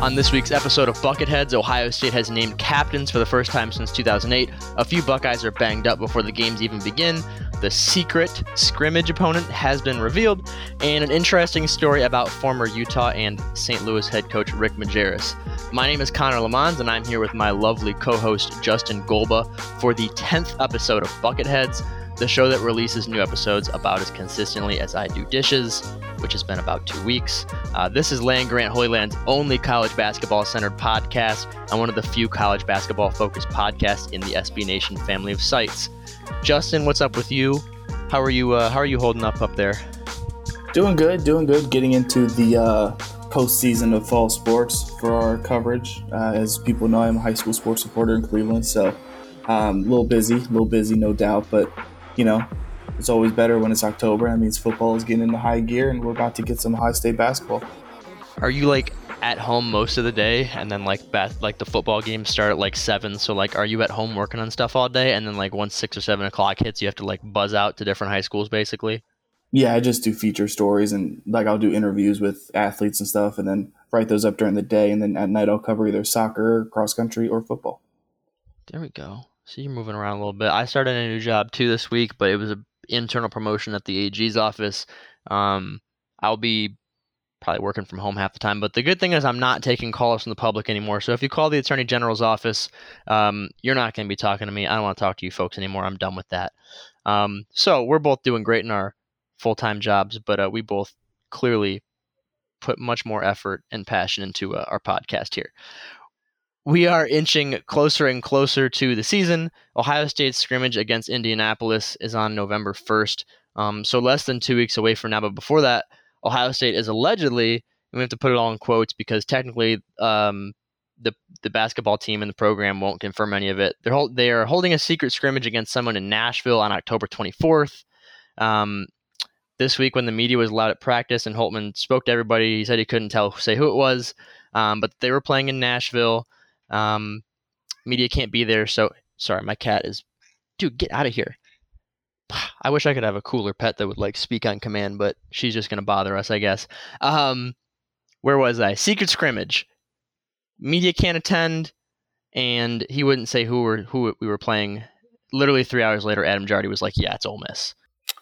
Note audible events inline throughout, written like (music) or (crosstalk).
On this week's episode of Bucketheads, Ohio State has named captains for the first time since 2008. A few Buckeyes are banged up before the games even begin. The secret scrimmage opponent has been revealed, and an interesting story about former Utah and St. Louis head coach Rick Majerus. My name is Connor Lamons, and I'm here with my lovely co host Justin Golba for the 10th episode of Bucketheads, the show that releases new episodes about as consistently as I do dishes, which has been about two weeks. Uh, this is Land Grant Holy Land's only college basketball centered podcast, and one of the few college basketball focused podcasts in the SB Nation family of sites. Justin, what's up with you? How are you? Uh, how are you holding up up there? Doing good, doing good. Getting into the uh, postseason of fall sports for our coverage. Uh, as people know, I'm a high school sports reporter in Cleveland, so um, a little busy, a little busy, no doubt. But you know, it's always better when it's October. That means football is getting into high gear, and we're about to get some high state basketball. Are you like at home most of the day, and then like like the football games start at like seven? So like, are you at home working on stuff all day, and then like once six or seven o'clock hits, you have to like buzz out to different high schools, basically? Yeah, I just do feature stories, and like I'll do interviews with athletes and stuff, and then write those up during the day, and then at night I'll cover either soccer, cross country, or football. There we go. So you're moving around a little bit. I started a new job too this week, but it was an internal promotion at the AG's office. Um, I'll be probably working from home half the time. But the good thing is I'm not taking calls from the public anymore. So if you call the Attorney General's office, um, you're not going to be talking to me. I don't want to talk to you folks anymore. I'm done with that. Um, so we're both doing great in our full time jobs, but uh, we both clearly put much more effort and passion into uh, our podcast here we are inching closer and closer to the season. Ohio State's scrimmage against Indianapolis is on November 1st, um, so less than two weeks away from now. But before that, Ohio State is allegedly, and we have to put it all in quotes because technically um, the the basketball team and the program won't confirm any of it. They're hold, they are holding a secret scrimmage against someone in Nashville on October 24th. Um, this week, when the media was allowed at practice and Holtmann spoke to everybody, he said he couldn't tell say who it was, um, but they were playing in Nashville. Um, media can't be there, so sorry, my cat is. Dude, get out of here. (sighs) I wish I could have a cooler pet that would like speak on command, but she's just gonna bother us, I guess. Um, where was I? Secret scrimmage. Media can't attend, and he wouldn't say who were who we were playing. Literally three hours later, Adam Jardy was like, "Yeah, it's Ole Miss."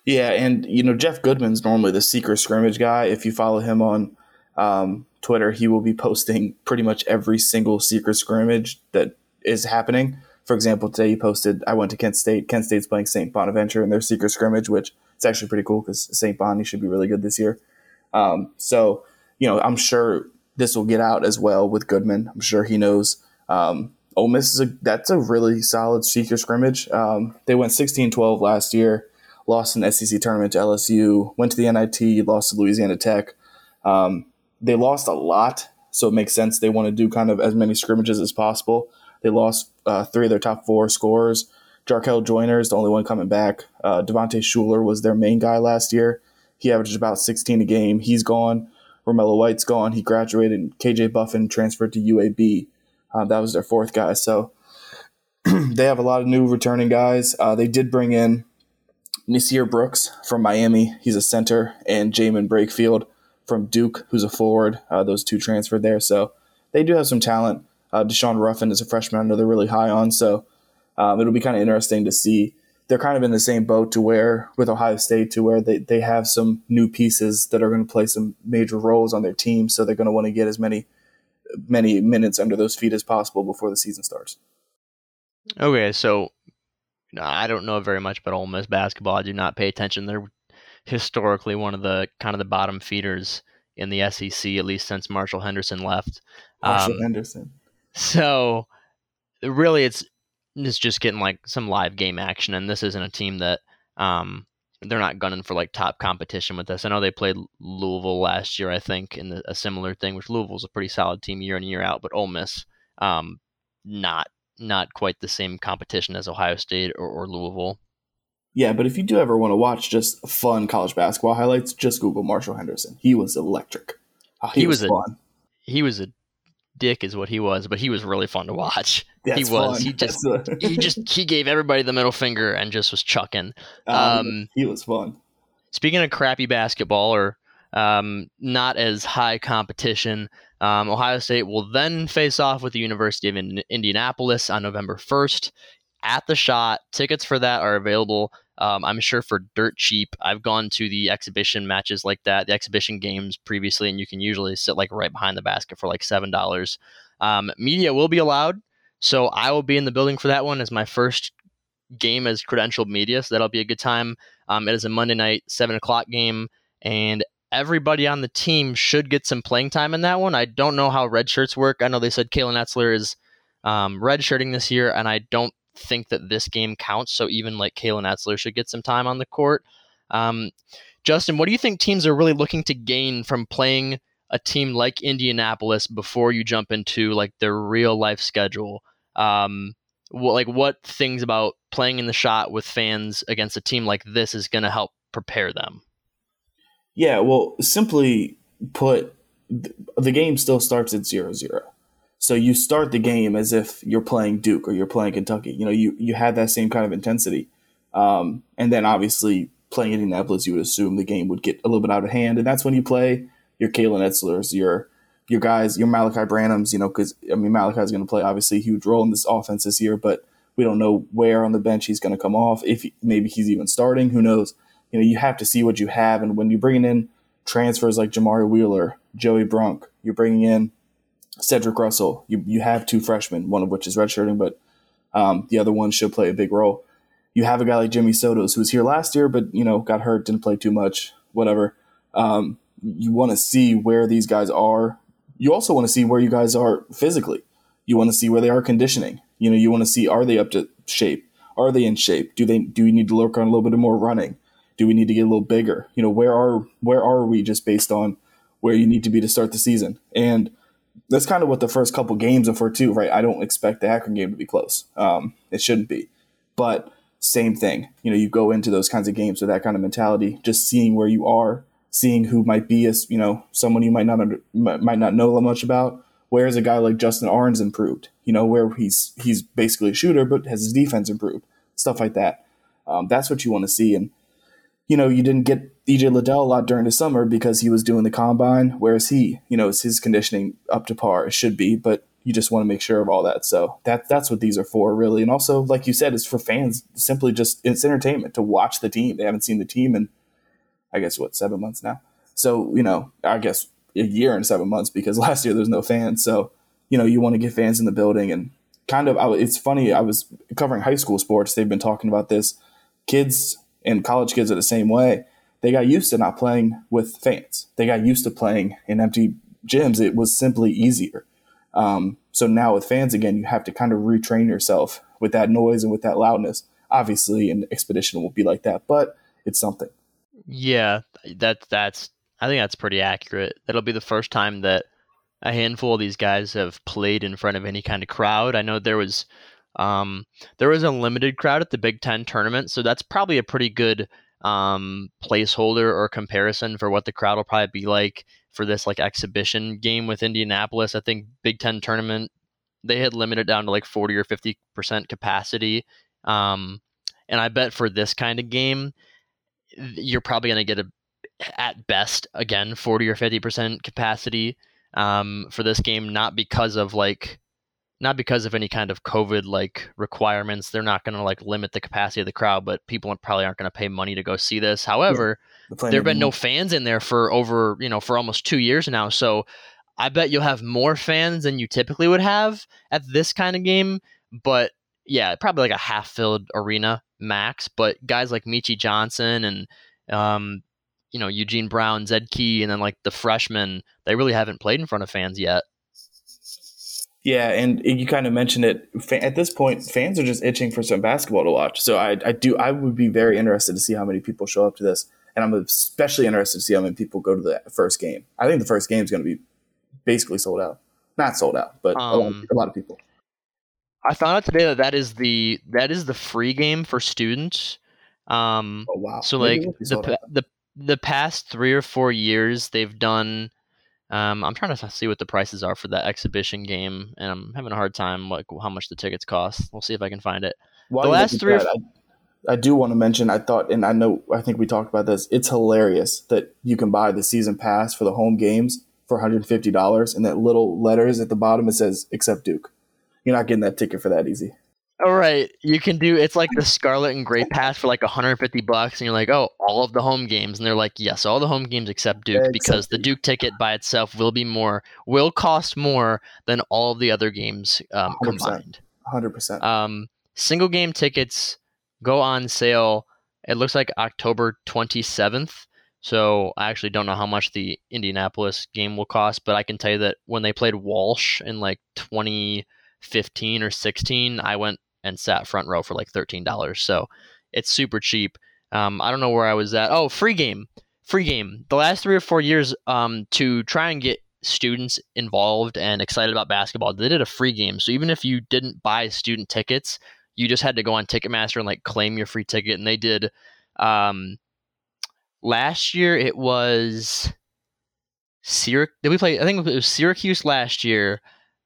Yeah, and you know Jeff Goodman's normally the secret scrimmage guy. If you follow him on um, Twitter, he will be posting pretty much every single secret scrimmage that is happening. For example, today he posted, I went to Kent State. Kent State's playing St. Bonaventure in their secret scrimmage, which is actually pretty cool because St. Bonnie should be really good this year. Um, so, you know, I'm sure this will get out as well with Goodman. I'm sure he knows. Um, Ole Miss is a that's a really solid secret scrimmage. Um, they went 16-12 last year, lost an SEC tournament to LSU, went to the NIT, lost to Louisiana Tech. Um, they lost a lot, so it makes sense they want to do kind of as many scrimmages as possible. They lost uh, three of their top four scorers. Jarkel Joiner is the only one coming back. Uh, Devontae Shuler was their main guy last year. He averaged about 16 a game. He's gone. Romello White's gone. He graduated. KJ Buffin transferred to UAB. Uh, that was their fourth guy. So (clears throat) they have a lot of new returning guys. Uh, they did bring in Nysier Brooks from Miami. He's a center, and Jaemyn Brakefield from Duke, who's a forward. Uh, those two transferred there, so they do have some talent. Uh, Daeshun Ruffin is a freshman I know they're really high on. So um, it'll be kind of interesting to see. They're kind of in the same boat to where with Ohio State to where they, they have some new pieces that are going to play some major roles on their team. So they're going to want to get as many many minutes under those feet as possible before the season starts. Okay, so I don't know very much about Ole Miss basketball. I do not pay attention. They're historically one of the kind of the bottom feeders in the SEC, at least since Marshall Henderson left. Marshall um, Henderson. So really, it's it's just getting like some live game action, and this isn't a team that um, they're not gunning for like top competition with us. I know they played Louisville last year, I think, in the, a similar thing, which Louisville's a pretty solid team year in year out, but Ole Miss, um, not not quite the same competition as Ohio State or, or Louisville. Yeah, but if you do ever want to watch just fun college basketball highlights, just Google Marshall Henderson. He was electric. Oh, he, he, was, was fun. A, he was a dick, is what he was, but he was really fun to watch. That's he was. Fun. He just he just he gave everybody the middle finger and just was chucking. (laughs) Um, um, he was fun. Speaking of crappy basketball or um, not as high competition, um, Ohio State will then face off with the University of Indianapolis on November 1st at the Schott. Tickets for that are available, um, I'm sure, for dirt cheap. I've gone to the exhibition matches like that, the exhibition games previously, and you can usually sit like right behind the basket for like $7. Um, media will be allowed. So I will be in the building for that one as my first game as credentialed media. So that'll be a good time. Um, it is a Monday night, 7 o'clock game. And everybody on the team should get some playing time in that one. I don't know how red shirts work. I know they said Kalen Etzler is um, red shirting this year, and I don't think that this game counts. So even like Kalen Etzler should get some time on the court. Um, Justin, what do you think teams are really looking to gain from playing a team like Indianapolis before you jump into like their real life schedule? Um, like what things about playing in the Schott with fans against a team like this is going to help prepare them? Yeah, well, simply put, the game still starts at zero zero. So you start the game as if you're playing Duke or you're playing Kentucky. You know, you you have that same kind of intensity, um, and then obviously playing Indianapolis, you would assume the game would get a little bit out of hand, and that's when you play your Kalen Etzler's, your your guys, your Malaki Branhams. You know, because I mean Malaki is going to play obviously a huge role in this offense this year, but we don't know where on the bench he's going to come off. If maybe he's even starting, who knows? you know, you have to see what you have. And when you're bringing in transfers like Jamari Wheeler, Joey Brunk, you're bringing in Cedric Russell. You, you have two freshmen, one of which is redshirting, but um, the other one should play a big role. You have a guy like Jimmy Sotos who was here last year, but you know got hurt, didn't play too much, whatever. Um, you want to see where these guys are. You also want to see where you guys are physically. You want to see where they are conditioning. You know, you want to see are they up to shape? Are they in shape? Do they do we need to work on a little bit more running? do we need to get a little bigger? You know, where are where are we just based on where you need to be to start the season? And that's kind of what the first couple games are for too, right? I don't expect the Akron game to be close. Um, it shouldn't be, but same thing. You know, you go into those kinds of games with that kind of mentality, just seeing where you are, seeing who might be as you know someone you might not under, might not know much about. Where is a guy like Justin Ahrens improved? You know, where he's he's basically a shooter, but has his defense improved? Stuff like that. Um, that's what you want to see, and you know, you didn't get EJ Liddell a lot during the summer because he was doing the combine. Whereas he, you know, is his conditioning up to par? It should be, but you just want to make sure of all that. So that that's what these are for, really. And also, like you said, it's for fans. Simply just it's entertainment to watch the team. They haven't seen the team in, I guess, what seven months now. So you know, I guess a year and seven months because (laughs) last year there's no fans. So you know, you want to get fans in the building and kind of. I, it's funny. I was covering high school sports. They've been talking about this. Kids and college kids are the same way. They got used to not playing with fans. They got used to playing in empty gyms. It was simply easier. Um, so now with fans again, you have to kind of retrain yourself with that noise and with that loudness. Obviously, an expedition will be like that, but it's something. Yeah, that that's. I think that's pretty accurate. That'll be the first time that a handful of these guys have played in front of any kind of crowd. I know there was um, there was a limited crowd at the Big Ten tournament, so that's probably a pretty good um, placeholder or comparison for what the crowd will probably be like for this like exhibition game with Indianapolis. I think Big Ten tournament they had limited down to like 40 or 50 percent capacity, um, and I bet for this kind of game, you're probably going to get a at best again 40 or 50 percent capacity um, for this game, not because of like not because of any kind of COVID like requirements. They're not going to like limit the capacity of the crowd, but people probably aren't going to pay money to go see this. However, yeah, there have been no fans in there for over, you know, for almost two years now. So I bet you'll have more fans than you typically would have at this kind of game. But yeah, probably like a half filled arena max. But guys like Meechie Johnson and, um, you know, Eugene Brown, Zed Key, and then like the freshmen, they really haven't played in front of fans yet. Yeah, and you kind of mentioned it. At this point, fans are just itching for some basketball to watch. So I, I do. I would be very interested to see how many people show up to this, and I'm especially interested to see how many people go to the first game. I think the first game is going to be basically sold out. Not sold out, but um, a, lot of, um, a lot of people. I found out today that that is the that is the free game for students. Um, oh wow! So Maybe like the the the past three or four years, they've done um, I'm trying to see what the prices are for that exhibition game, and I'm having a hard time like how much the tickets cost. We'll see if I can find it. While the last three. That, I, I, do want to mention. I thought, and I know, I think we talked about this. It's hilarious that you can buy the season pass for the home games for 150 dollars, and that little letters at the bottom it says "Except Duke." You're not getting that ticket for that easy. All right, you can do it's like the (laughs) Scarlet and Gray pass for like 150 bucks, and you're like, oh, all of the home games, and they're like, yes, all the home games except Duke, except because the Duke ticket by itself will be more, will cost more than all of the other games um, 100%, combined. 100. percent Um, single game tickets go on sale. It looks like October 27th. So I actually don't know how much the Indianapolis game will cost, but I can tell you that when they played Walsh in like 2015 or 16, I went and sat front row for like $13. So it's super cheap. Um, I don't know where I was at. Oh, free game. Free game. The last three or four years um, to try and get students involved and excited about basketball, they did a free game. So even if you didn't buy student tickets, you just had to go on Ticketmaster and like claim your free ticket. And they did. Um, last year it was Syracuse. Did we play? I think it was Syracuse last year.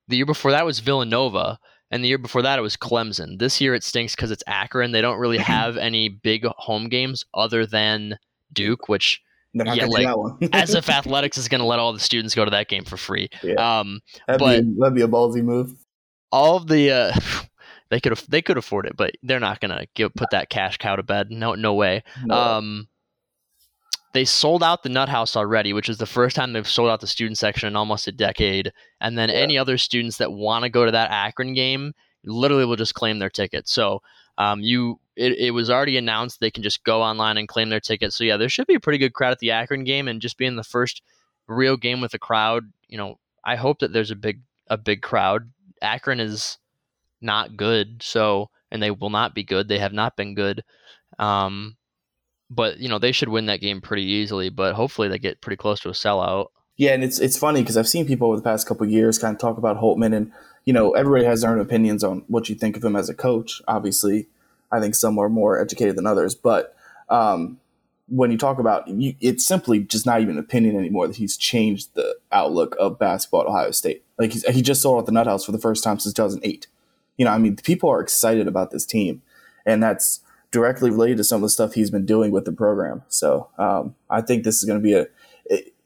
The year before that was Villanova and the year before that it was Clemson. This year it stinks because it's Akron. They don't really (clears throat) have any big home games other than Duke, which yeah, like (laughs) as if athletics is going to let all the students go to that game for free. Yeah. Um, that'd but be, that'd be a ballsy move. All of the uh, (sighs) they could they could afford it, but they're not going to put that cash cow to bed. No, no way. No. Um, they sold out the Nut House already, which is the first time they've sold out the student section in almost a decade. And then yeah. any other students that want to go to that Akron game literally will just claim their ticket. So um, you, it, it was already announced they can just go online and claim their ticket. So yeah, there should be a pretty good crowd at the Akron game, and just being the first real game with a crowd, you know, I hope that there's a big a big crowd. Akron is not good, so and they will not be good. They have not been good. Um, but you know they should win that game pretty easily. But hopefully they get pretty close to a sellout. Yeah, and it's it's funny because I've seen people over the past couple years kind of talk about Holtmann, and you know everybody has their own opinions on what you think of him as a coach. Obviously, I think some are more educated than others, but um, when you talk about you, it's simply just not even an opinion anymore that he's changed the outlook of basketball at Ohio State. Like he just sold out the Nut House for the first time since 2008. You know, I mean, people are excited about this team, and that's directly related to some of the stuff he's been doing with the program. So um, I think this is going to be a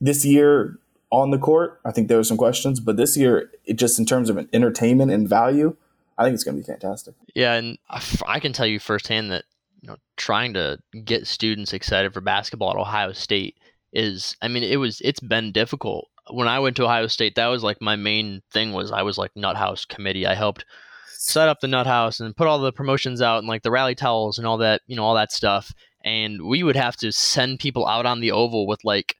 this year on the court. I think there were some questions, but this year, it just in terms of an entertainment and value, I think it's going to be fantastic. Yeah, and I can tell you firsthand that you know trying to get students excited for basketball at Ohio State is, I mean, it was it's been difficult. When I went to Ohio State, that was like my main thing was I was like nut house committee. I helped set up the nut house and put all the promotions out and like the rally towels and all that, you know, all that stuff. And we would have to send people out on the oval with like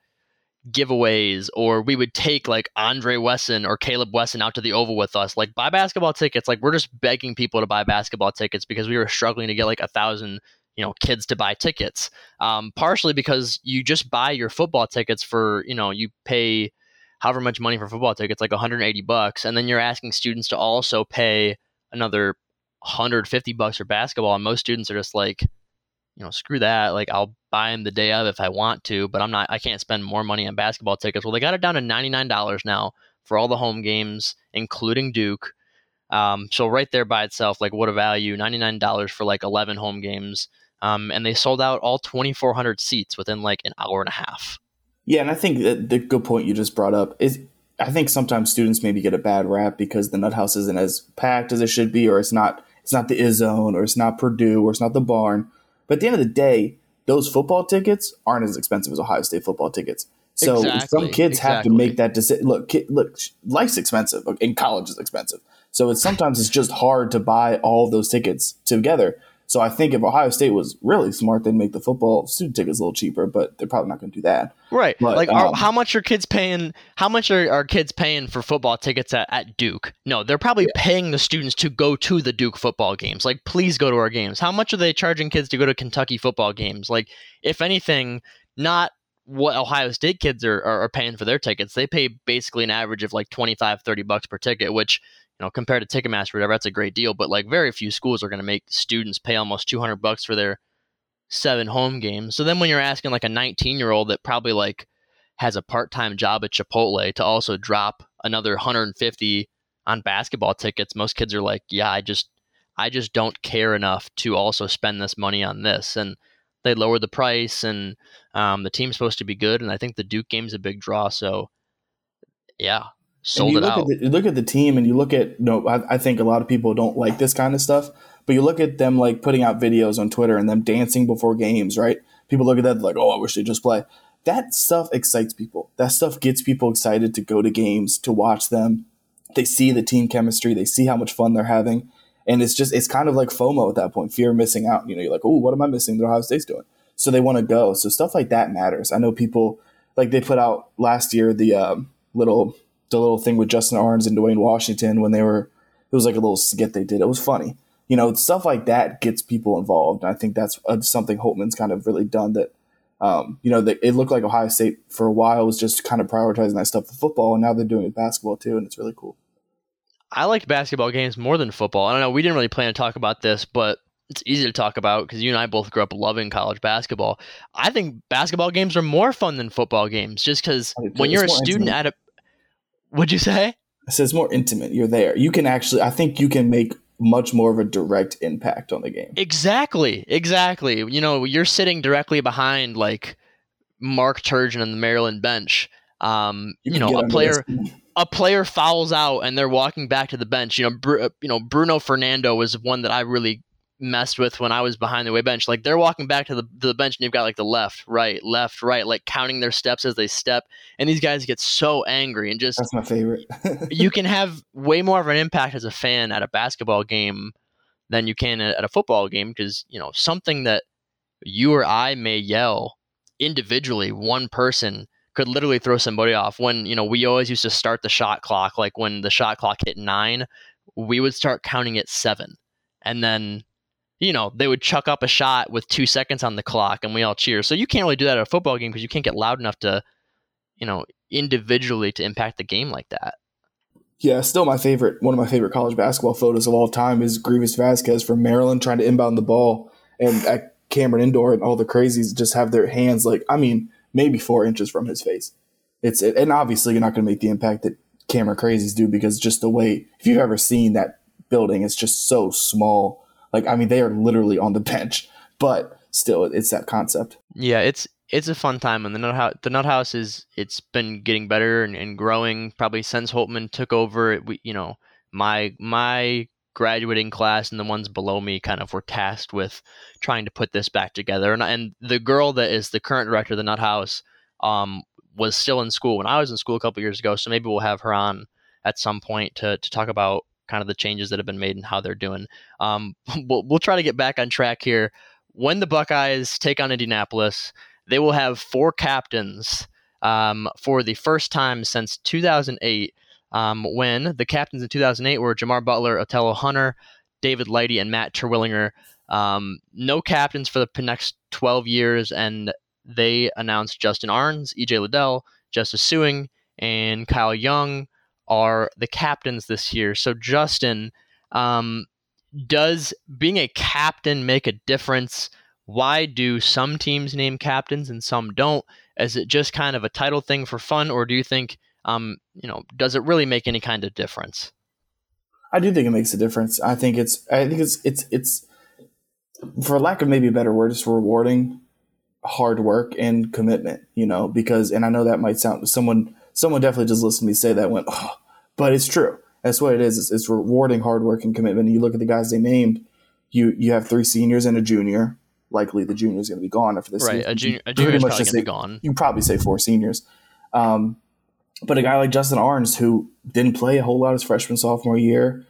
giveaways or we would take like Andre Wesson or Caleb Wesson out to the oval with us. Like buy basketball tickets. Like we're just begging people to buy basketball tickets because we were struggling to get like a thousand you know kids to buy tickets um, partially because you just buy your football tickets for you know you pay however much money for football tickets like 180 bucks and then you're asking students to also pay another 150 bucks for basketball and most students are just like you know screw that like i'll buy them the day of if i want to but i'm not i can't spend more money on basketball tickets. Well they got it down to $99 now for all the home games including duke. Um, so right there by itself like what a value $99 for like 11 home games. Um, and they sold out all 2400 seats within like an hour and a half. Yeah and i think that the good point you just brought up is I think sometimes students maybe get a bad rap because the Nut House isn't as packed as it should be, or it's not it's not the Izzone, or it's not Purdue, or it's not the Barn. But at the end of the day, those football tickets aren't as expensive as Ohio State football tickets. So exactly, some kids exactly. have to make that decision. Look, kid, look, life's expensive, and college is expensive. So it's sometimes it's just hard to buy all those tickets together. So I think if Ohio State was really smart, they'd make the football student tickets a little cheaper, but they're probably not going to do that. Right. But, like, um, are, how much are kids paying? How much are, are kids paying for football tickets at, at Duke? No, they're probably yeah. paying the students to go to the Duke football games. Like, please go to our games. How much are they charging kids to go to Kentucky football games? Like, if anything, not what Ohio State kids are, are, are paying for their tickets. They pay basically an average of like 25, 30 bucks per ticket, which – you know, compared to Ticketmaster, whatever, that's a great deal. But like, very few schools are going to make students pay almost 200 bucks for their seven home games. So then, when you're asking like a 19 year old that probably like has a part time job at Chipotle to also drop another 150 on basketball tickets, most kids are like, yeah, I just, I just don't care enough to also spend this money on this. And they lowered the price, and um, the team's supposed to be good. And I think the Duke game's a big draw. So, yeah, sold it out. The, you look at the team and you look at you no, know, I, I, think a lot of people don't like this kind of stuff, but you look at them like putting out videos on Twitter and them dancing before games, right? People look at that like, oh, I wish they just play. That stuff excites people. That stuff gets people excited to go to games, to watch them. They see the team chemistry, they see how much fun they're having. And it's just it's kind of like FOMO at that point, fear of missing out. You know, you're like, oh, what am I missing that Ohio State's doing? So they want to go. So stuff like that matters. I know people like they put out last year the um, little the little thing with Justin Ahrens and Duane Washington when they were it was like a little skit they did. It was funny. You know, stuff like that gets people involved. And I think that's uh, something Holtmann's kind of really done that um, you know, it looked like Ohio State for a while was just kind of prioritizing that stuff for football, and now they're doing it basketball too, and it's really cool. I liked basketball games more than football. I don't know. We didn't really plan to talk about this, but it's easy to talk about because you and I both grew up loving college basketball. I think basketball games are more fun than football games, just because when you're a student intimate. at a What'd you say? I said it's more intimate. You're there. You can actually. I think you can make much more of a direct impact on the game. Exactly. Exactly. You know, you're sitting directly behind like Mark Turgeon on the Maryland bench. Um, you, you know, a player a player fouls out and they're walking back to the bench. You know, Br- uh, you know Bruno Fernando was one that I really messed with when I was behind the way bench. Like they're walking back to the, to the bench and you've got like the left, right, left, right, like counting their steps as they step. And these guys get so angry and just That's my favorite. (laughs) you (laughs) can have way more of an impact as a fan at a basketball game than you can at a football game because, you know, something that you or I may yell individually, one person could literally throw somebody off. When, you know, we always used to start the shot clock, like when the shot clock hit nine, we would start counting at seven. And then you know, they would chuck up a shot with two seconds on the clock and we all cheer. So you can't really do that at a football game because you can't get loud enough to, you know, individually to impact the game like that. Yeah, still my favorite. One of my favorite college basketball photos of all time is Greivis Vasquez from Maryland trying to inbound the ball, and at Cameron Indoor and all the crazies just have their hands like I mean maybe four inches from his face. It's and obviously you're not going to make the impact that Cameron Crazies do because just the way if you've ever seen that building, it's just so small like, I mean, they are literally on the (laughs) bench, but still, it's that concept. Yeah, it's it's a fun time, and the nut house, the nut house is it's been getting better and, and growing probably since Holtmann took over. It, we, you know, my my graduating class and the ones below me kind of were tasked with trying to put this back together. And, and the girl that is the current director of the Nut House um, was still in school when I was in school a couple years ago. So maybe we'll have her on at some point to, to talk about kind of the changes that have been made and how they're doing. Um, (laughs) we'll, we'll try to get back on track here. When the Buckeyes take on Indianapolis, they will have four captains um, for the first time since 2008. Um, when the captains in 2008 were Jamar Butler, Othello Hunter, David Lighty, and Matt Terwilliger. Um, no captains for the next 12 years, and they announced Justin Ahrens, EJ Liddell, Justice Sueing, and Kyle Young are the captains this year. So, Justin, um, does being a captain make a difference? Why do some teams name captains and some don't? Is it just kind of a title thing for fun, or do you think, um, you know, does it really make any kind of difference? I do think it makes a difference. I think it's, I think it's, it's, it's, for lack of maybe a better word, it's rewarding hard work and commitment. You know, because, and I know that might sound someone someone definitely just listened to me say that went, oh, but it's true. That's what it is. It's, it's rewarding hard work and commitment. And You look at the guys they named. You you have three seniors and a junior. Likely the junior is going to be gone after this. Right, season. a junior, a junior is probably going to be gone. You probably say four seniors. Um, but a guy like Justin Ahrens, who didn't play a whole lot his freshman sophomore year,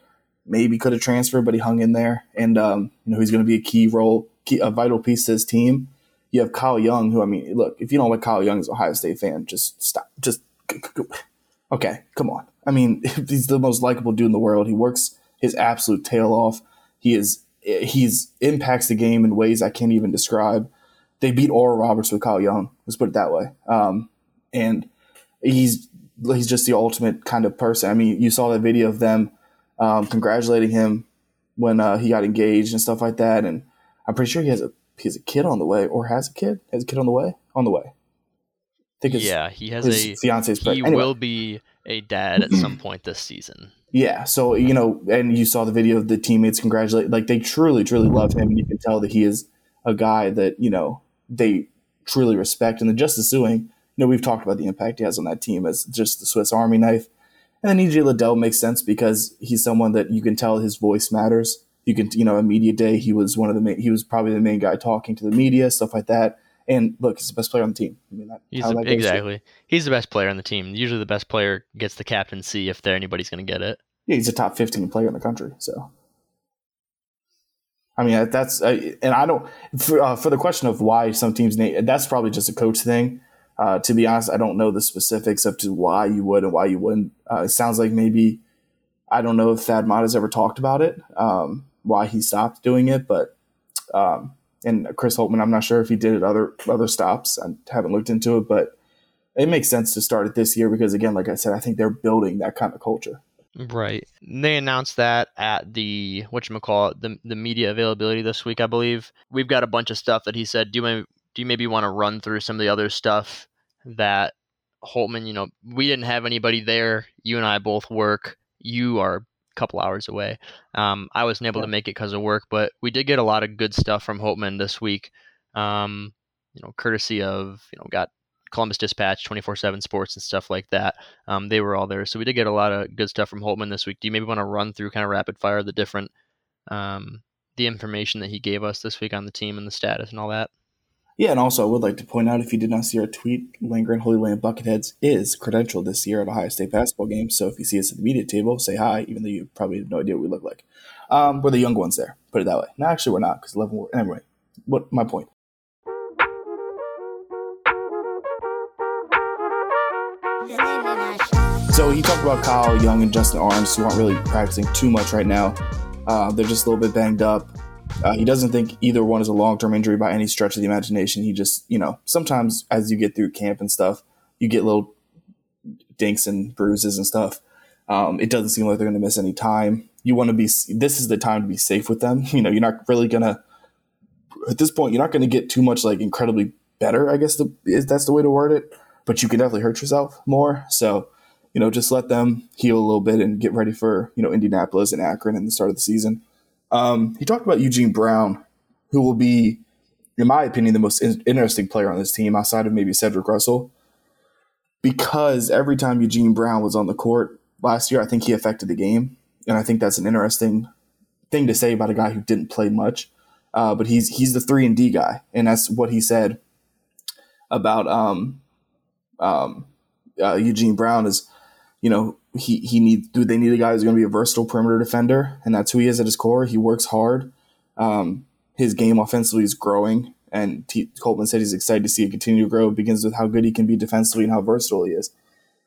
maybe could have transferred, but he hung in there, and um, you know he's going to be a key role, key, a vital piece to his team. You have Kyle Young, who I mean, look, if you don't like Kyle Young as Ohio State fan, just stop. Just okay, come on. I mean, (laughs) he's the most likable dude in the world. He works his absolute tail off. He is he's impacts the game in ways I can't even describe. They beat Oral Roberts with Kyle Young. Let's put it that way. Um, and he's he's just the ultimate kind of person. I mean, you saw that video of them um, congratulating him when uh, he got engaged and stuff like that. And I'm pretty sure he has a he has a kid on the way, or has a kid, has a kid on the way, on the way. I think yeah, he has his a fiance's. He anyway. will be a dad at some point this season. Yeah, so you know, and you saw the video of the teammates congratulate, like they truly, truly love him, and you can tell that he is a guy that you know they truly respect. And the Justice Sueing, you know, we've talked about the impact he has on that team as just the Swiss Army knife. And then EJ Liddell makes sense because he's someone that you can tell his voice matters. You can, you know, a media day, he was one of the main, he was probably the main guy talking to the media, stuff like that. And look, he's the best player on the team. I mean, that, he's the, exactly. He's the best player on the team. Usually, the best player gets the captaincy if there anybody's going to get it. Yeah, he's a top fifteen player in the country. So, I mean, that's uh, and I don't for, uh, for the question of why some teams name that's probably just a coach thing. Uh, to be honest, I don't know the specifics of to why you would and why you wouldn't. Uh, it sounds like maybe I don't know if Thad Matta has ever talked about it, um, why he stopped doing it, but um, and Chris Holtmann, I'm not sure if he did it other other stops. I haven't looked into it, but it makes sense to start it this year because again, like I said, I think they're building that kind of culture. Right. They announced that at the what you call it, the the media availability this week, I believe. We've got a bunch of stuff that he said. Do you do you maybe want to run through some of the other stuff that Holtmann, You know, we didn't have anybody there. You and I both work. You are a couple hours away. Um, I wasn't able yeah. to make it because of work, but we did get a lot of good stuff from Holtmann this week. Um, you know, courtesy of you know got Columbus Dispatch, 24 7 Sports, and stuff like that. Um, they were all there. So we did get a lot of good stuff from Holtmann this week. Do you maybe want to run through kind of rapid fire the different, um, the information that he gave us this week on the team and the status and all that? Yeah, and also I would like to point out if you did not see our tweet, Land Grant Holy Land Bucketheads is credentialed this year at Ohio State basketball game. So if you see us at the media table, say hi, even though you probably have no idea what we look like. Um, we're the young ones there, put it that way. No, actually, we're not because 11 were. Anyway, what my point? So he talked about Kyle Young and Justin Ahrens, who aren't really practicing too much right now. Uh, they're just a little bit banged up. Uh, he doesn't think either one is a long term injury by any stretch of the imagination. He just, you know, sometimes as you get through camp and stuff, you get little dinks and bruises and stuff. Um, it doesn't seem like they're going to miss any time. You want to be, this is the time to be safe with them. (laughs) You know, you're not really going to, at this point, you're not going to get too much like incredibly better, I guess the, is, that's the way to word it, but you can definitely hurt yourself more. So, you know, just let them heal a little bit and get ready for, you know, Indianapolis and Akron in the start of the season. Um, he talked about Eugene Brown, who will be, in my opinion, the most in- interesting player on this team outside of maybe Cedric Russell. Because every time Eugene Brown was on the court last year, I think he affected the game. And I think that's an interesting thing to say about a guy who didn't play much. Uh, but he's he's the three and D guy, and that's what he said about um, um, uh, Eugene Brown is you know, he he needs do they need a guy who's going to be a versatile perimeter defender, and that's who he is at his core. He works hard. Um, his game offensively is growing, and T- Holtmann said he's excited to see it continue to grow. It begins with how good he can be defensively and how versatile he is.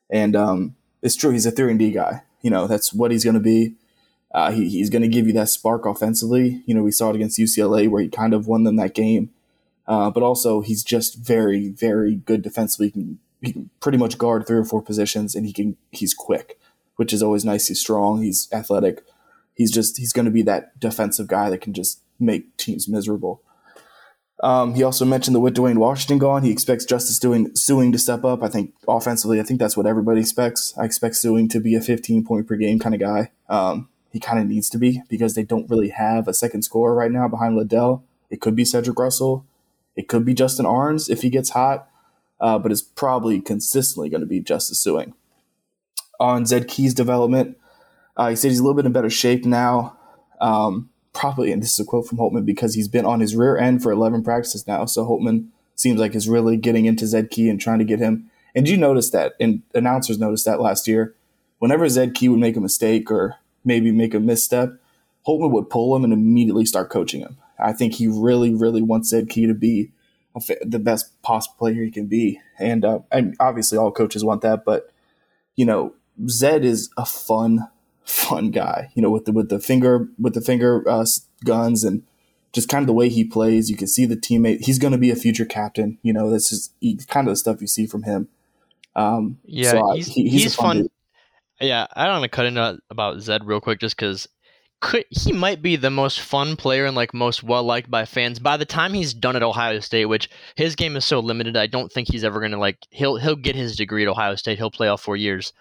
And um, it's true, he's a three and D guy. You know, that's what he's going to be. Uh, he, he's going to give you that spark offensively. You know, we saw it against UCLA where he kind of won them that game. Uh, but also, he's just very, very good defensively. He can he can pretty much guard three or four positions, and he can he's quick, which is always nice. He's strong. He's athletic. He's just he's going to be that defensive guy that can just make teams miserable. Um, he also mentioned the with Duane Washington gone. He expects Justice doing Sueing to step up. I think offensively, I think that's what everybody expects. I expect Sueing to be a 15 point per game kind of guy. Um, he kind of needs to be because they don't really have a second scorer right now behind Liddell. It could be Cedric Russell. It could be Justin Ahrens if he gets hot. Uh, but is probably consistently going to be just Justice Sueing. On Zed Key's development, uh, he said he's a little bit in better shape now. Um, probably, and this is a quote from Holtmann, because he's been on his rear end for 11 practices now. So Holtmann seems like is really getting into Zed Key and trying to get him. And you noticed that, and announcers noticed that last year. Whenever Zed Key would make a mistake or maybe make a misstep, Holtmann would pull him and immediately start coaching him. I think he really, really wants Zed Key to be the best possible player he can be. And, uh, and obviously, all coaches want that. But, you know, Zed is a fun, fun guy. You know, with the with the finger with the finger uh, guns and just kind of the way he plays. You can see the teammate. He's going to be a future captain. You know, that's just kind of the stuff you see from him. Um, yeah, so he's, he, he's, he's fun. fun yeah, I don't want to cut into about Zed real quick just because could he might be the most fun player and like most well liked by fans by the time he's done at Ohio State, which his game is so limited. I don't think he's ever gonna like he'll he'll get his degree at Ohio State. He'll play all four years.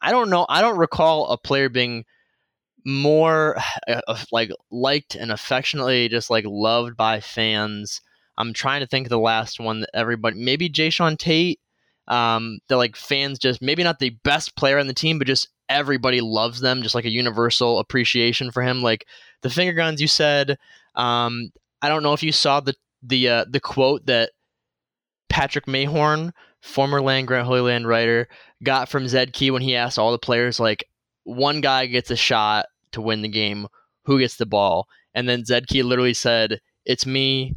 I don't know. I don't recall a player being more uh, like liked and affectionately just like loved by fans. I'm trying to think of the last one that everybody maybe Jae'Sean Tate. Um, the like fans just maybe not the best player on the team, but just everybody loves them, just like a universal appreciation for him. Like the finger guns you said. Um, I don't know if you saw the the uh, the quote that Patrick Mayhorn, former land grant Holy Land writer, got from Zed Key when he asked all the players like, one guy gets a shot to win the game, who gets the ball? And then Zed Key literally said, "It's me.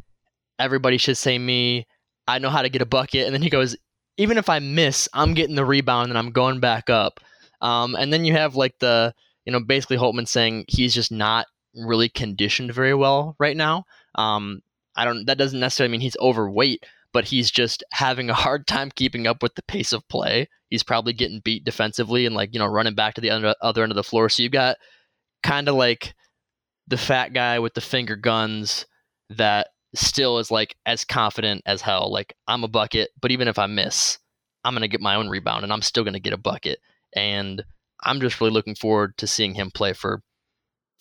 Everybody should say me. I know how to get a bucket." And then he goes, "Even if I miss, I'm getting the rebound and I'm going back up." Um, and then you have like the, you know, basically Holtmann saying he's just not really conditioned very well right now. Um, I don't. That doesn't necessarily mean he's overweight, but he's just having a hard time keeping up with the pace of play. He's probably getting beat defensively and like you know running back to the other, end of the floor. So you've got kind of like the fat guy with the finger guns that still is like as confident as hell. Like I'm a bucket, but even if I miss, I'm gonna get my own rebound and I'm still gonna get a bucket and I'm just really looking forward to seeing him play for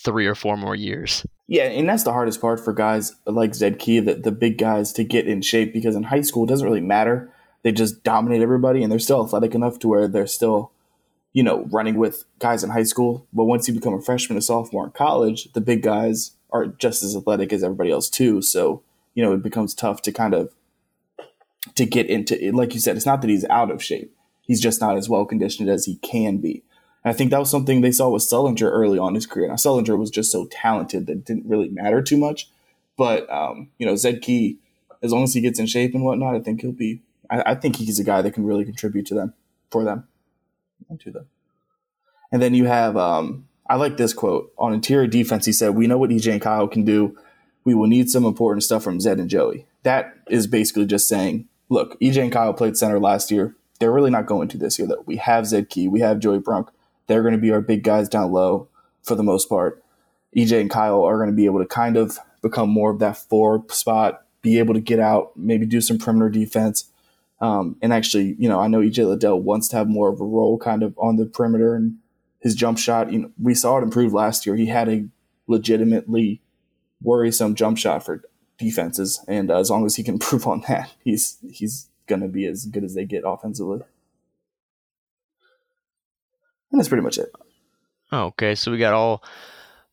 three or four more years. Yeah, and that's the hardest part for guys like Zed Key, the, the big guys, to get in shape because in high school it doesn't really matter. They just dominate everybody and they're still athletic enough to where they're still, you know, running with guys in high school. But once you become a freshman, a sophomore in college, the big guys are just as athletic as everybody else too. So, you know, it becomes tough to kind of to get into it. Like you said, it's not that he's out of shape he's just not as well conditioned as he can be. And I think that was something they saw with Sullinger early on his career. Now Sullinger was just so talented that it didn't really matter too much. But um, you know, Zed Key, as long as he gets in shape and whatnot, I think he'll be. I, I think he's a guy that can really contribute to them, for them, and to them. And then you have, um, I like this quote on interior defense. He said, "We know what EJ and Kyle can do. We will need some important stuff from Zed and Joey." That is basically just saying, look, EJ and Kyle played center last year they're really not going to this year, though. We have Zed Key, we have Joey Brunk. They're going to be our big guys down low for the most part. EJ and Kyle are going to be able to kind of become more of that four spot, be able to get out, maybe do some perimeter defense. Um, and actually, you know, I know EJ Liddell wants to have more of a role kind of on the perimeter and his jump shot. You know, we saw it improve last year. He had a legitimately worrisome jump shot for defenses, and uh, as long as he can (laughs) improve on that, he's he's going to be as good as they get offensively. And that's pretty much it. Okay, so we got all.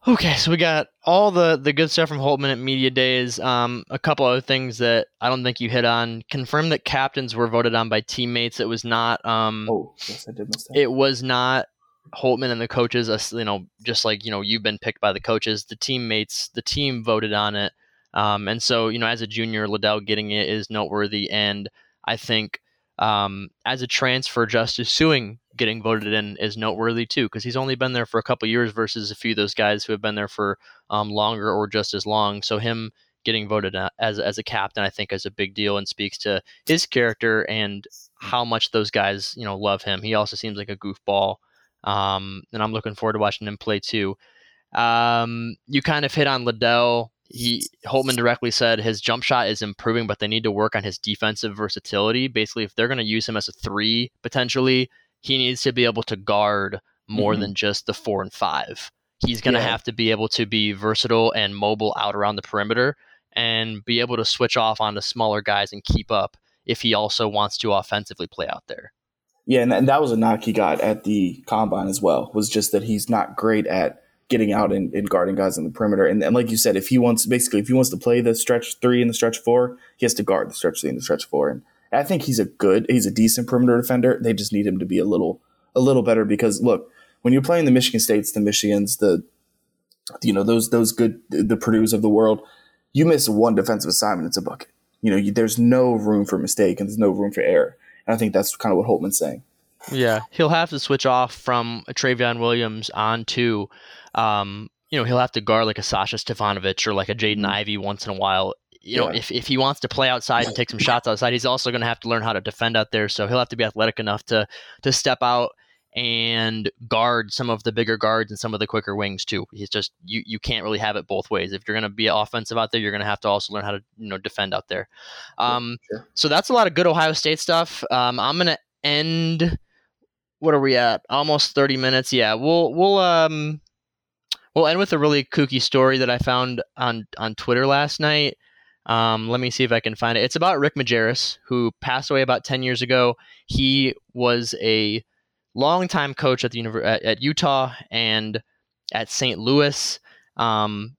Okay, so we got all the the good stuff from Holtmann at media days. Um, a couple other things that I don't think you hit on. Confirm that captains were voted on by teammates. It was not. Um, oh, yes, I did miss that. It was not Holtmann and the coaches. You know, just like you know, you've been picked by the coaches. The teammates, the team voted on it. Um, and so you know, as a junior, Liddell getting it is noteworthy. And I think um, as a transfer, Justice Sueing getting voted in is noteworthy too because he's only been there for a couple years versus a few of those guys who have been there for um, longer or just as long. So him getting voted as as a captain, I think, is a big deal and speaks to his character and how much those guys you know love him. He also seems like a goofball, um, and I'm looking forward to watching him play too. Um, you kind of hit on Liddell he Holtmann directly said his jump shot is improving, but they need to work on his defensive versatility. Basically, if they're going to use him as a three potentially, he needs to be able to guard more mm-hmm. than just the four and five. He's going to yeah. have to be able to be versatile and mobile out around the perimeter and be able to switch off onto smaller guys and keep up if he also wants to offensively play out there. Yeah, and, and that was a knock he got at the combine as well. Was just that he's not great at getting out and, and guarding guys on the perimeter. And, and like you said, if he wants basically if he wants to play the stretch three and the stretch four, he has to guard the stretch three and the stretch four. And I think he's a good, he's a decent perimeter defender. They just need him to be a little a little better because look, when you're playing the Michigan States, the Michigans, the you know those those good the Purdue's of the world, you miss one defensive assignment, it's a bucket. You know, you, there's no room for mistake and there's no room for error. And I think that's kind of what Holtmann's saying. Yeah, he'll have to switch off from Trevion Williams on to, um, you know, he'll have to guard like a Sasha Stefanovic or like a Jaden mm-hmm. Once in a while. You know, yeah. if, if he wants to play outside and take some shots outside, he's also going to have to learn how to defend out there. So he'll have to be athletic enough to to step out and guard some of the bigger guards and some of the quicker wings too. He's just you you can't really have it both ways. If you're going to be offensive out there, you're going to have to also learn how to you know defend out there. Um, sure. So that's a lot of good Ohio State stuff. Um, I'm going to end what are we at? Almost 30 minutes. Yeah, we'll we'll um we'll end with a really kooky story that I found on on Twitter last night. Um, let me see if I can find it. It's about Rick Majerus, who passed away about 10 years ago. He was a longtime coach at the at, at Utah and at St. Louis. Um,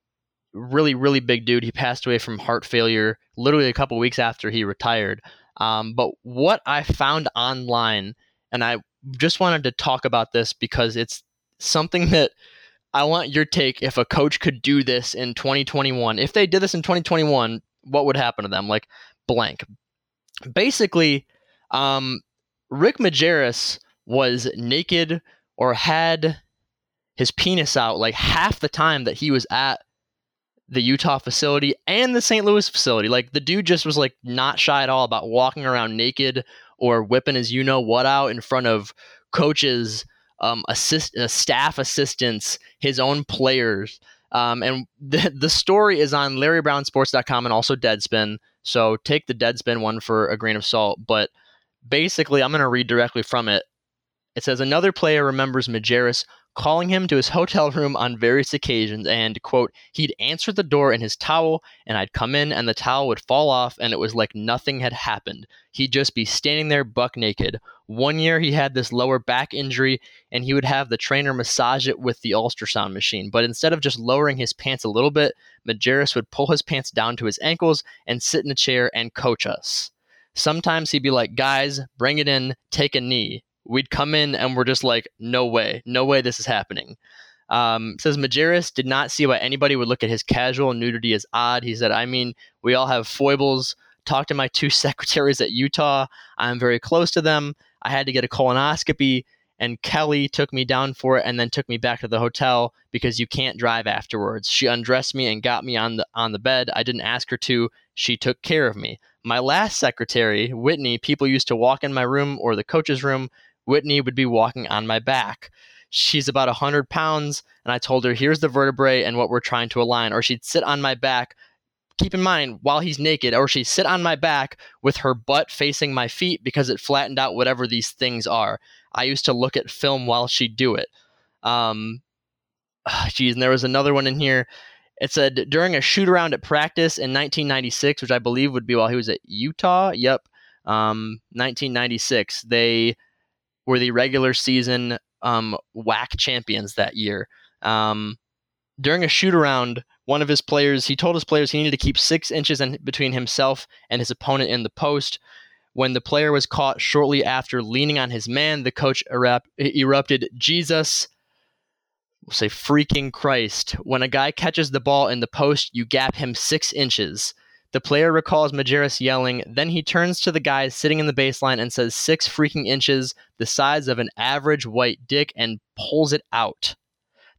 really, really big dude. He passed away from heart failure literally a couple weeks after he retired. Um, but what I found online, and I just wanted to talk about this because it's something (laughs) that I want your take. If a coach could do this in 2021, if they did this in 2021, what would happen to them? Like blank. Basically, um, Rick Majerus was naked or had his penis out like half the time that he was at the Utah facility and the St. Louis facility. Like the dude just was like not shy at all about walking around naked or whipping his you know what out in front of coaches, um, assist, uh, staff assistants, his own players. Um, and (laughs) the, the story is on LarryBrownSports.com and also Deadspin. So take the Deadspin one for a grain of salt. But basically, I'm going to read directly from it. It says another player remembers Majerus calling him to his hotel room on various occasions and quote he'd answer the door in his towel and i'd come in and the towel would fall off and it was like nothing had happened. He'd just be standing there buck naked. One year he had this lower back injury and he would have the trainer massage it with the ultrasound machine but instead of just lowering his pants a little bit majerus would pull his pants down to his ankles and sit in a chair and coach us. Sometimes he'd be like guys bring it in take a knee we'd come in and we're just like, no way, no way this is happening. Um, says Majerus did not see why anybody would look at his casual nudity as odd. He said, I mean, we all have foibles. Talk to my two (laughs) secretaries at Utah. I'm very close to them. I had to get a colonoscopy, and Kelly took me down for it and then took me back to the hotel because you can't drive afterwards. She undressed me and got me on the on the bed. I didn't ask her to. She took care of me. My last secretary, Whitney, people used to walk in my room or the coach's room Whitney would be walking on my back. She's about 100 pounds, and I told her, here's the vertebrae and what we're trying to align. Or she'd sit on my back. Keep in mind, while he's naked, or she'd sit on my back with her butt facing my feet because it flattened out whatever these things are. I used to look at film while she'd do it. Um, (sighs) geez, and there was another one in here. It said during a shoot around at practice in 1996, which I believe would be while he was at Utah. Yep, um, 1996. They were the regular season um, WAC champions that year. Um, during a shoot around, one of his players, he told his players he needed to keep six inches in between himself and his opponent in the post. When the player was caught shortly after leaning on his man, the coach erupt, erupted, Jesus, we'll say freaking Christ. When a guy catches the ball in the post, you gap him six inches. The player recalls Majerus yelling, then he turns to the guy sitting in the baseline and says, six freaking inches, the size of an average white dick, and pulls it out.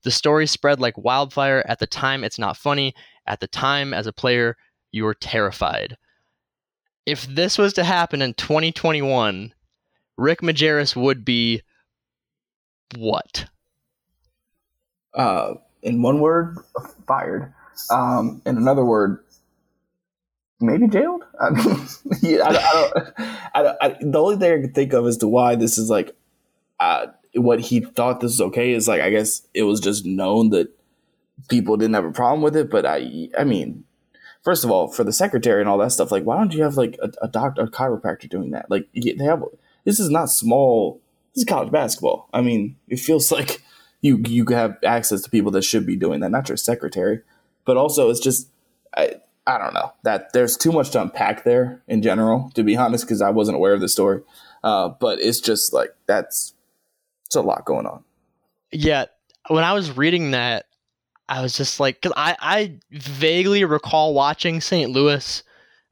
The story spread like wildfire. At the time, it's not funny. At the time, as a player, you were terrified. If this was to happen in 2021, Rick Majerus would be what? Uh, in one word, fired. Um, in another word, maybe jailed. (laughs) I mean, yeah, I, don't. I, don't I, the only thing I can think of as to why this is like uh, what he thought this was okay is like I guess it was just known that people didn't have a problem with it. But I, I mean, first of all, for the secretary and all that stuff, like why don't you have like a, a doctor, a chiropractor doing that? Like they have this is not small. This is college basketball. I mean, it feels (laughs) like you you have access to people that should be doing that, not your secretary, but also it's just I I don't know that there's too much to unpack there in general, to be honest, because I wasn't aware of the story. Uh, but it's just like that's it's a lot going on. Yeah, when I was reading that, I was just like, cause I I vaguely recall watching St. Louis.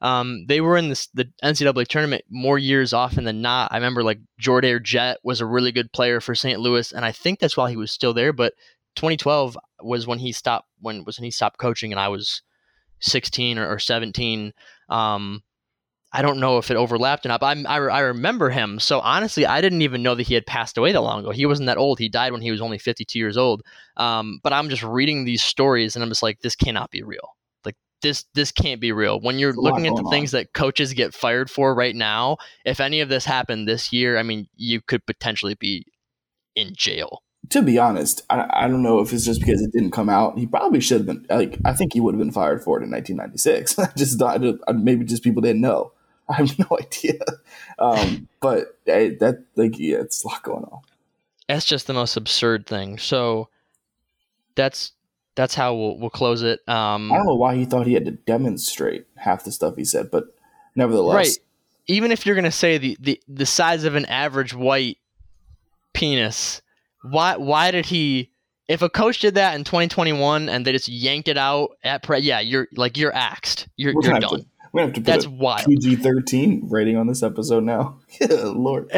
Um, they were in this, the NCAA tournament more years often than not. I remember like Jordair Jett was a really good player for St. Louis, and I think that's while he was still there. But 2012 was when he stopped when was when he stopped coaching, and I was 16 or, or 17. Um, I don't know if it overlapped or not, but I, I, I, remember him. So honestly, I didn't even know that he had passed away that long ago. He wasn't that old. He died when he was only 52 years old. Um, but I'm just reading these stories and I'm just like, this cannot be real. Like this, this can't be real. When you're looking at the things that coaches get fired for right now, if any of this happened this year, I mean, you could potentially be in jail. To be honest, I, I don't know if it's just because it didn't come out. He probably should have been like I think he would have been fired for it in 1996. (laughs) just maybe just people didn't know. (laughs) I have no (laughs) idea. Um, but that like yeah, it's a lot going on. That's just the most absurd thing. So that's that's how we'll we'll close it. Um, I don't know why he thought he had to demonstrate half the stuff he said, but nevertheless, right. Even if you're gonna say the the, the size of an average white penis, why why did he? If a coach did that in 2021 and they just yanked it out at pre, yeah, you're like you're axed. You're, you're done. To, we have to put That's wild. PG thirteen rating on this episode now. (laughs) Lord.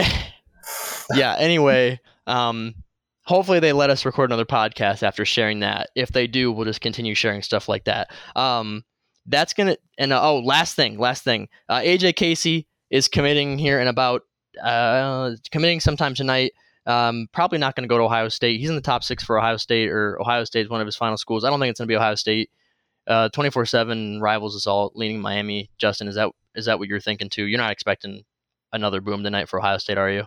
(laughs) yeah. Anyway, um, hopefully they let us record another podcast after sharing that. If they do, we'll just continue sharing stuff like that. Um, that's gonna and uh, oh, last thing, last thing. Uh, AJ Casey is committing here in about uh, committing sometime tonight. Um, probably not going to go to Ohio State. He's in the top six for Ohio State, or Ohio State is one of his final schools. I don't think it's going to be Ohio State. Uh, twenty four seven rivals is all leaning Miami. Justin, is that is that what you're thinking too? You're not expecting another boom tonight for Ohio State, are you?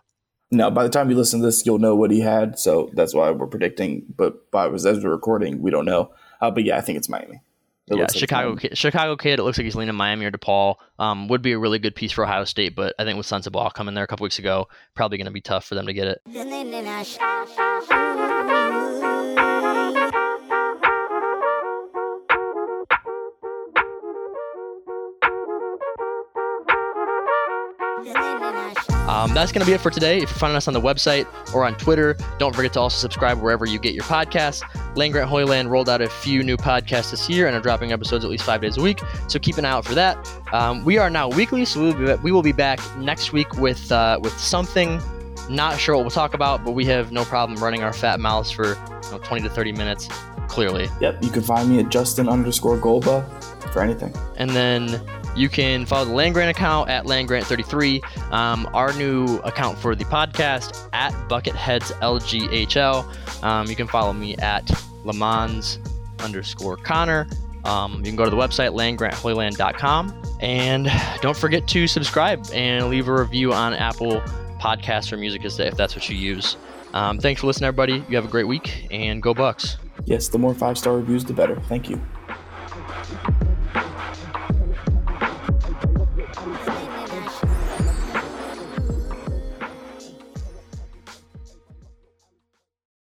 No. By the time you listen to this, you'll know what he had. So that's why we're predicting. But by as we're recording, we don't know. Uh, but yeah, I think it's Miami. It yeah, Chicago kid, Chicago kid. It looks like he's leaning Miami or DePaul. Um, would be a really good piece for Ohio State, but I think with Sensabaugh coming there a couple weeks ago, probably going to be tough for them to get it. Um, that's going to be it for today. If you're finding us on the website or on Twitter, don't forget to also subscribe wherever you get your podcasts. Land Grant Holy Land rolled out a few new podcasts this year and are dropping episodes at least five days a week. So keep an eye out for that. Um, we are now weekly, so we will be, we will be back next week with uh, with something. Not sure what we'll talk about, but we have no problem running our fat mouths for you know, 20 to 30 minutes. Clearly. Yep. You can find me at Justin underscore Golba for anything. And then you can follow the Land Grant account at Land Grant 33 Um, our new account for the podcast at BucketheadsLGHL. Um, you can follow me at Lemons underscore Connor. Um, you can go to the website landgrantholyland.com and don't forget to subscribe and leave a review on Apple Podcasts or Music if that's what you use. Um, thanks for listening, everybody. You have a great week and go Bucks. Yes, the more five star reviews, the better. Thank you.